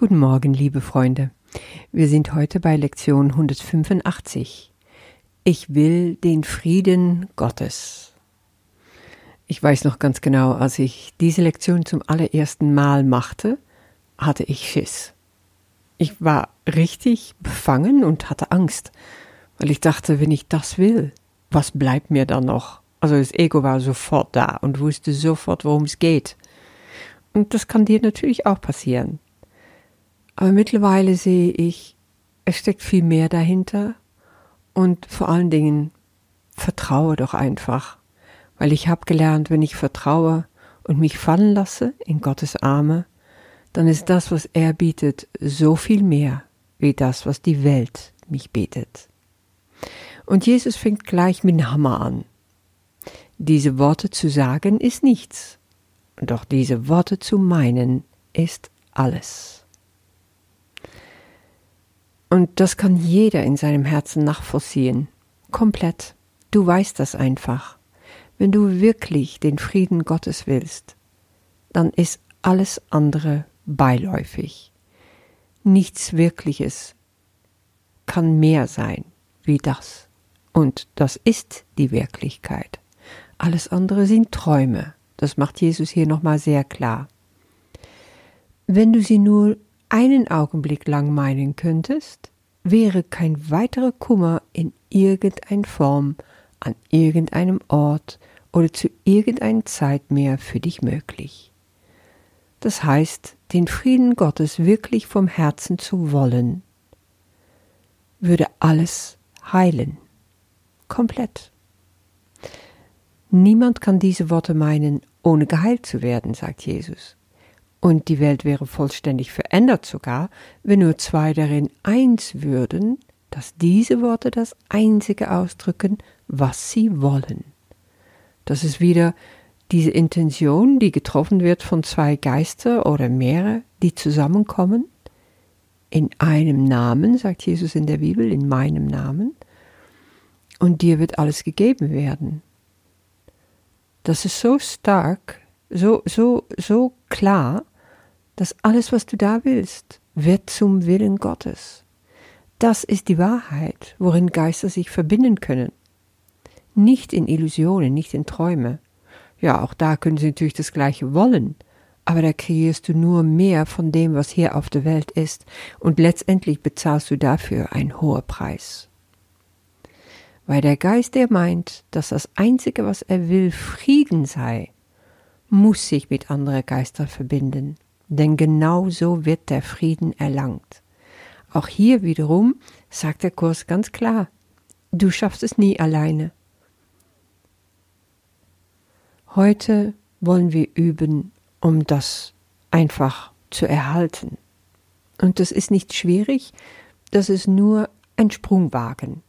Guten Morgen, liebe Freunde. Wir sind heute bei Lektion 185. Ich will den Frieden Gottes. Ich weiß noch ganz genau, als ich diese Lektion zum allerersten Mal machte, hatte ich Schiss. Ich war richtig befangen und hatte Angst, weil ich dachte, wenn ich das will, was bleibt mir dann noch? Also das Ego war sofort da und wusste sofort, worum es geht. Und das kann dir natürlich auch passieren. Aber mittlerweile sehe ich, es steckt viel mehr dahinter und vor allen Dingen vertraue doch einfach, weil ich habe gelernt, wenn ich vertraue und mich fallen lasse in Gottes Arme, dann ist das, was er bietet, so viel mehr wie das, was die Welt mich bietet. Und Jesus fängt gleich mit dem Hammer an. Diese Worte zu sagen ist nichts, doch diese Worte zu meinen ist alles. Und das kann jeder in seinem Herzen nachvollziehen. Komplett. Du weißt das einfach. Wenn du wirklich den Frieden Gottes willst, dann ist alles andere beiläufig. Nichts Wirkliches kann mehr sein wie das. Und das ist die Wirklichkeit. Alles andere sind Träume. Das macht Jesus hier nochmal sehr klar. Wenn du sie nur einen Augenblick lang meinen könntest, wäre kein weiterer Kummer in irgendeiner Form, an irgendeinem Ort oder zu irgendeiner Zeit mehr für dich möglich. Das heißt, den Frieden Gottes wirklich vom Herzen zu wollen, würde alles heilen. Komplett. Niemand kann diese Worte meinen, ohne geheilt zu werden, sagt Jesus. Und die Welt wäre vollständig verändert sogar, wenn nur zwei darin eins würden, dass diese Worte das einzige ausdrücken, was sie wollen. Das ist wieder diese Intention, die getroffen wird von zwei Geister oder mehrere, die zusammenkommen. In einem Namen, sagt Jesus in der Bibel, in meinem Namen. Und dir wird alles gegeben werden. Das ist so stark, so, so, so klar, dass alles, was du da willst, wird zum Willen Gottes. Das ist die Wahrheit, worin Geister sich verbinden können. Nicht in Illusionen, nicht in Träume. Ja, auch da können sie natürlich das Gleiche wollen, aber da kreierst du nur mehr von dem, was hier auf der Welt ist, und letztendlich bezahlst du dafür einen hohen Preis. Weil der Geist, der meint, dass das Einzige, was er will, Frieden sei, muss sich mit anderen Geistern verbinden denn genau so wird der Frieden erlangt. Auch hier wiederum sagt der Kurs ganz klar, du schaffst es nie alleine. Heute wollen wir üben, um das einfach zu erhalten. Und das ist nicht schwierig, das ist nur ein Sprungwagen.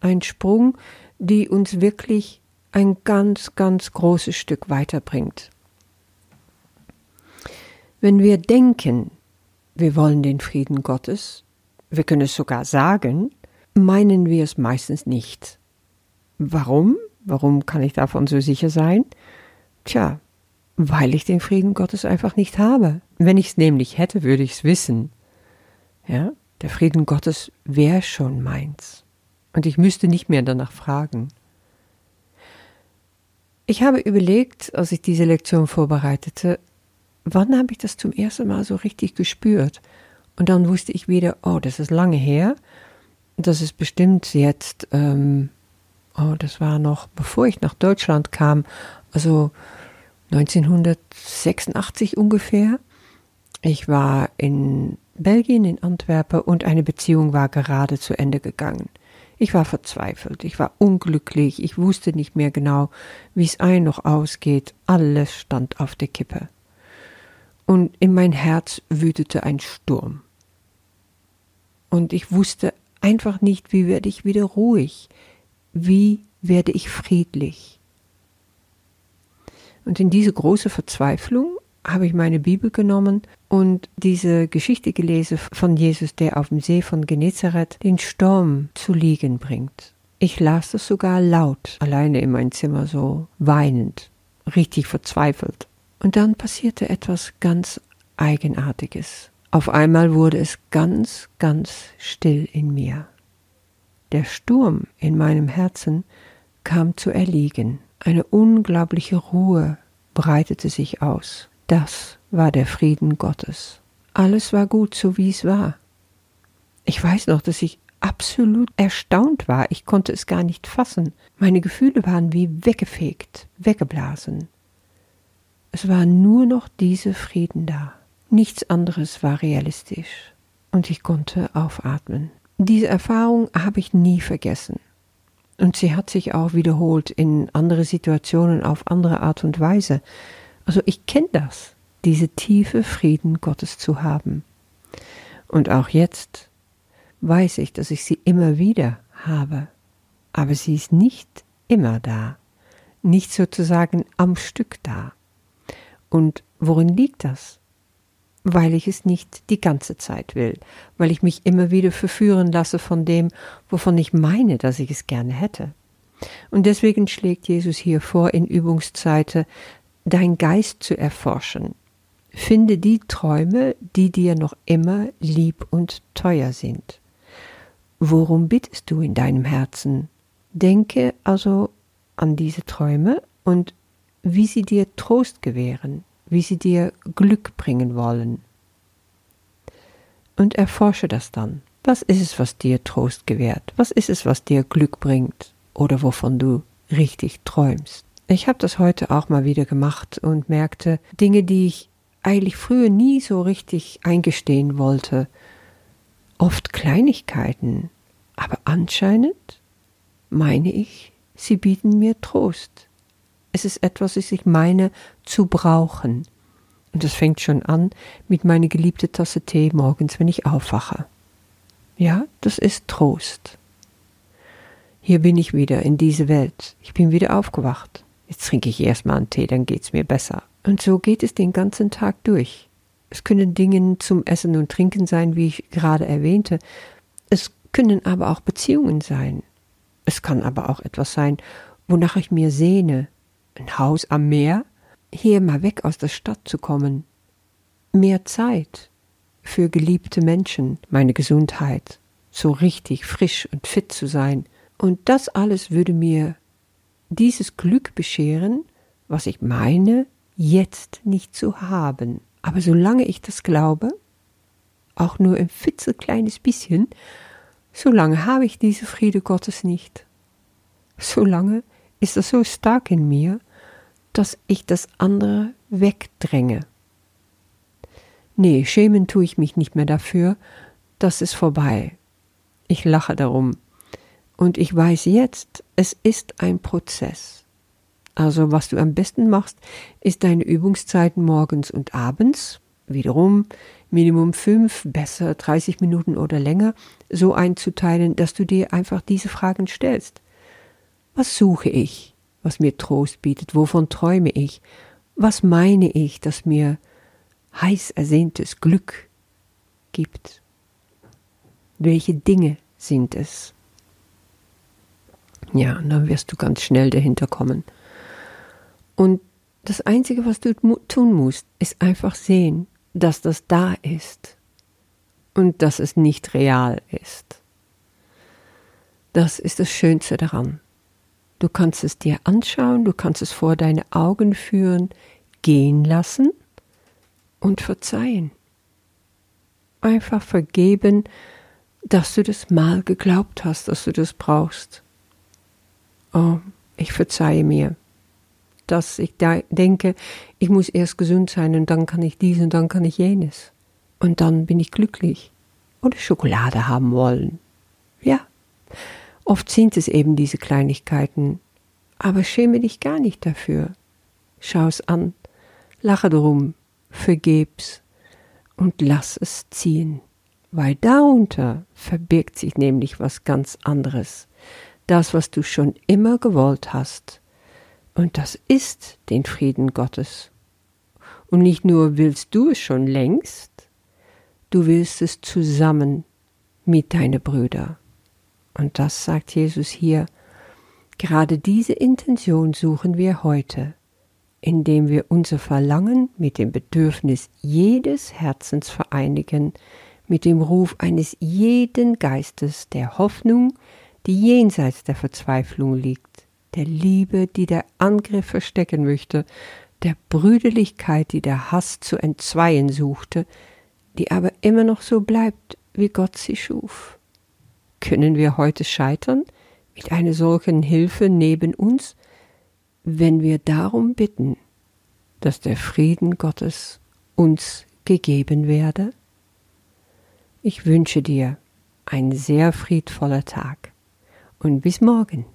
Ein Sprung, die uns wirklich ein ganz, ganz großes Stück weiterbringt. Wenn wir denken, wir wollen den Frieden Gottes, wir können es sogar sagen, meinen wir es meistens nicht. Warum? Warum kann ich davon so sicher sein? Tja, weil ich den Frieden Gottes einfach nicht habe. Wenn ich es nämlich hätte, würde ich es wissen. Ja, der Frieden Gottes wäre schon meins. Und ich müsste nicht mehr danach fragen. Ich habe überlegt, als ich diese Lektion vorbereitete, wann habe ich das zum ersten Mal so richtig gespürt? Und dann wusste ich wieder, oh, das ist lange her. Das ist bestimmt jetzt, ähm, oh, das war noch bevor ich nach Deutschland kam, also 1986 ungefähr. Ich war in Belgien, in Antwerpen und eine Beziehung war gerade zu Ende gegangen. Ich war verzweifelt, ich war unglücklich, ich wusste nicht mehr genau, wie es ein noch ausgeht. Alles stand auf der Kippe und in mein Herz wütete ein Sturm. Und ich wusste einfach nicht, wie werde ich wieder ruhig, wie werde ich friedlich. Und in diese große Verzweiflung habe ich meine Bibel genommen und diese Geschichte gelesen von Jesus, der auf dem See von Genezareth den Sturm zu liegen bringt. Ich las das sogar laut, alleine in mein Zimmer so weinend, richtig verzweifelt. Und dann passierte etwas ganz Eigenartiges. Auf einmal wurde es ganz, ganz still in mir. Der Sturm in meinem Herzen kam zu erliegen. Eine unglaubliche Ruhe breitete sich aus. Das war der Frieden Gottes. Alles war gut, so wie es war. Ich weiß noch, dass ich absolut erstaunt war. Ich konnte es gar nicht fassen. Meine Gefühle waren wie weggefegt, weggeblasen. Es war nur noch dieser Frieden da. Nichts anderes war realistisch. Und ich konnte aufatmen. Diese Erfahrung habe ich nie vergessen. Und sie hat sich auch wiederholt in andere Situationen auf andere Art und Weise. Also ich kenne das, diese tiefe Frieden Gottes zu haben. Und auch jetzt weiß ich, dass ich sie immer wieder habe. Aber sie ist nicht immer da, nicht sozusagen am Stück da. Und worin liegt das? Weil ich es nicht die ganze Zeit will, weil ich mich immer wieder verführen lasse von dem, wovon ich meine, dass ich es gerne hätte. Und deswegen schlägt Jesus hier vor, in Übungszeiten dein Geist zu erforschen. Finde die Träume, die dir noch immer lieb und teuer sind. Worum bittest du in deinem Herzen? Denke also an diese Träume und wie sie dir Trost gewähren, wie sie dir Glück bringen wollen. Und erforsche das dann. Was ist es, was dir Trost gewährt? Was ist es, was dir Glück bringt oder wovon du richtig träumst? Ich habe das heute auch mal wieder gemacht und merkte, Dinge, die ich eigentlich früher nie so richtig eingestehen wollte, oft Kleinigkeiten, aber anscheinend meine ich, sie bieten mir Trost. Es ist etwas, das ich meine zu brauchen. Und das fängt schon an mit meiner geliebten Tasse Tee morgens, wenn ich aufwache. Ja, das ist Trost. Hier bin ich wieder in diese Welt. Ich bin wieder aufgewacht. Jetzt trinke ich erstmal einen Tee, dann geht's mir besser. Und so geht es den ganzen Tag durch. Es können Dinge zum Essen und Trinken sein, wie ich gerade erwähnte. Es können aber auch Beziehungen sein. Es kann aber auch etwas sein, wonach ich mir sehne. Ein Haus am Meer, hier mal weg aus der Stadt zu kommen. Mehr Zeit für geliebte Menschen, meine Gesundheit, so richtig frisch und fit zu sein. Und das alles würde mir dieses Glück bescheren, was ich meine, jetzt nicht zu haben. Aber solange ich das glaube, auch nur ein fitzekleines bisschen, solange habe ich diese Friede Gottes nicht. Solange ist er so stark in mir, dass ich das andere wegdränge. Nee, schämen tue ich mich nicht mehr dafür, das ist vorbei. Ich lache darum. Und ich weiß jetzt, es ist ein Prozess. Also was du am besten machst, ist deine Übungszeiten morgens und abends, wiederum Minimum fünf, besser 30 Minuten oder länger, so einzuteilen, dass du dir einfach diese Fragen stellst. Was suche ich, was mir Trost bietet? Wovon träume ich? Was meine ich, das mir heiß ersehntes Glück gibt? Welche Dinge sind es? Ja, und dann wirst du ganz schnell dahinter kommen. Und das Einzige, was du tun musst, ist einfach sehen, dass das da ist und dass es nicht real ist. Das ist das Schönste daran. Du kannst es dir anschauen, du kannst es vor deine Augen führen, gehen lassen und verzeihen. Einfach vergeben, dass du das mal geglaubt hast, dass du das brauchst. Oh, ich verzeihe mir dass ich da denke, ich muss erst gesund sein und dann kann ich dies und dann kann ich jenes. Und dann bin ich glücklich. Oder Schokolade haben wollen. Ja, oft sind es eben diese Kleinigkeiten. Aber schäme dich gar nicht dafür. Schau es an, lache drum, vergeb's und lass es ziehen. Weil darunter verbirgt sich nämlich was ganz anderes. Das, was du schon immer gewollt hast und das ist den Frieden Gottes. Und nicht nur willst du es schon längst, du willst es zusammen mit deinen Brüdern. Und das sagt Jesus hier. Gerade diese Intention suchen wir heute. indem wir unser Verlangen mit dem Bedürfnis jedes Herzens vereinigen, mit dem Ruf eines jeden Geistes der Hoffnung, die jenseits der Verzweiflung liegt, der Liebe, die der Angriff verstecken möchte, der Brüderlichkeit, die der Hass zu entzweien suchte, die aber immer noch so bleibt, wie Gott sie schuf. Können wir heute scheitern mit einer solchen Hilfe neben uns, wenn wir darum bitten, dass der Frieden Gottes uns gegeben werde? Ich wünsche dir ein sehr friedvoller Tag und bis morgen.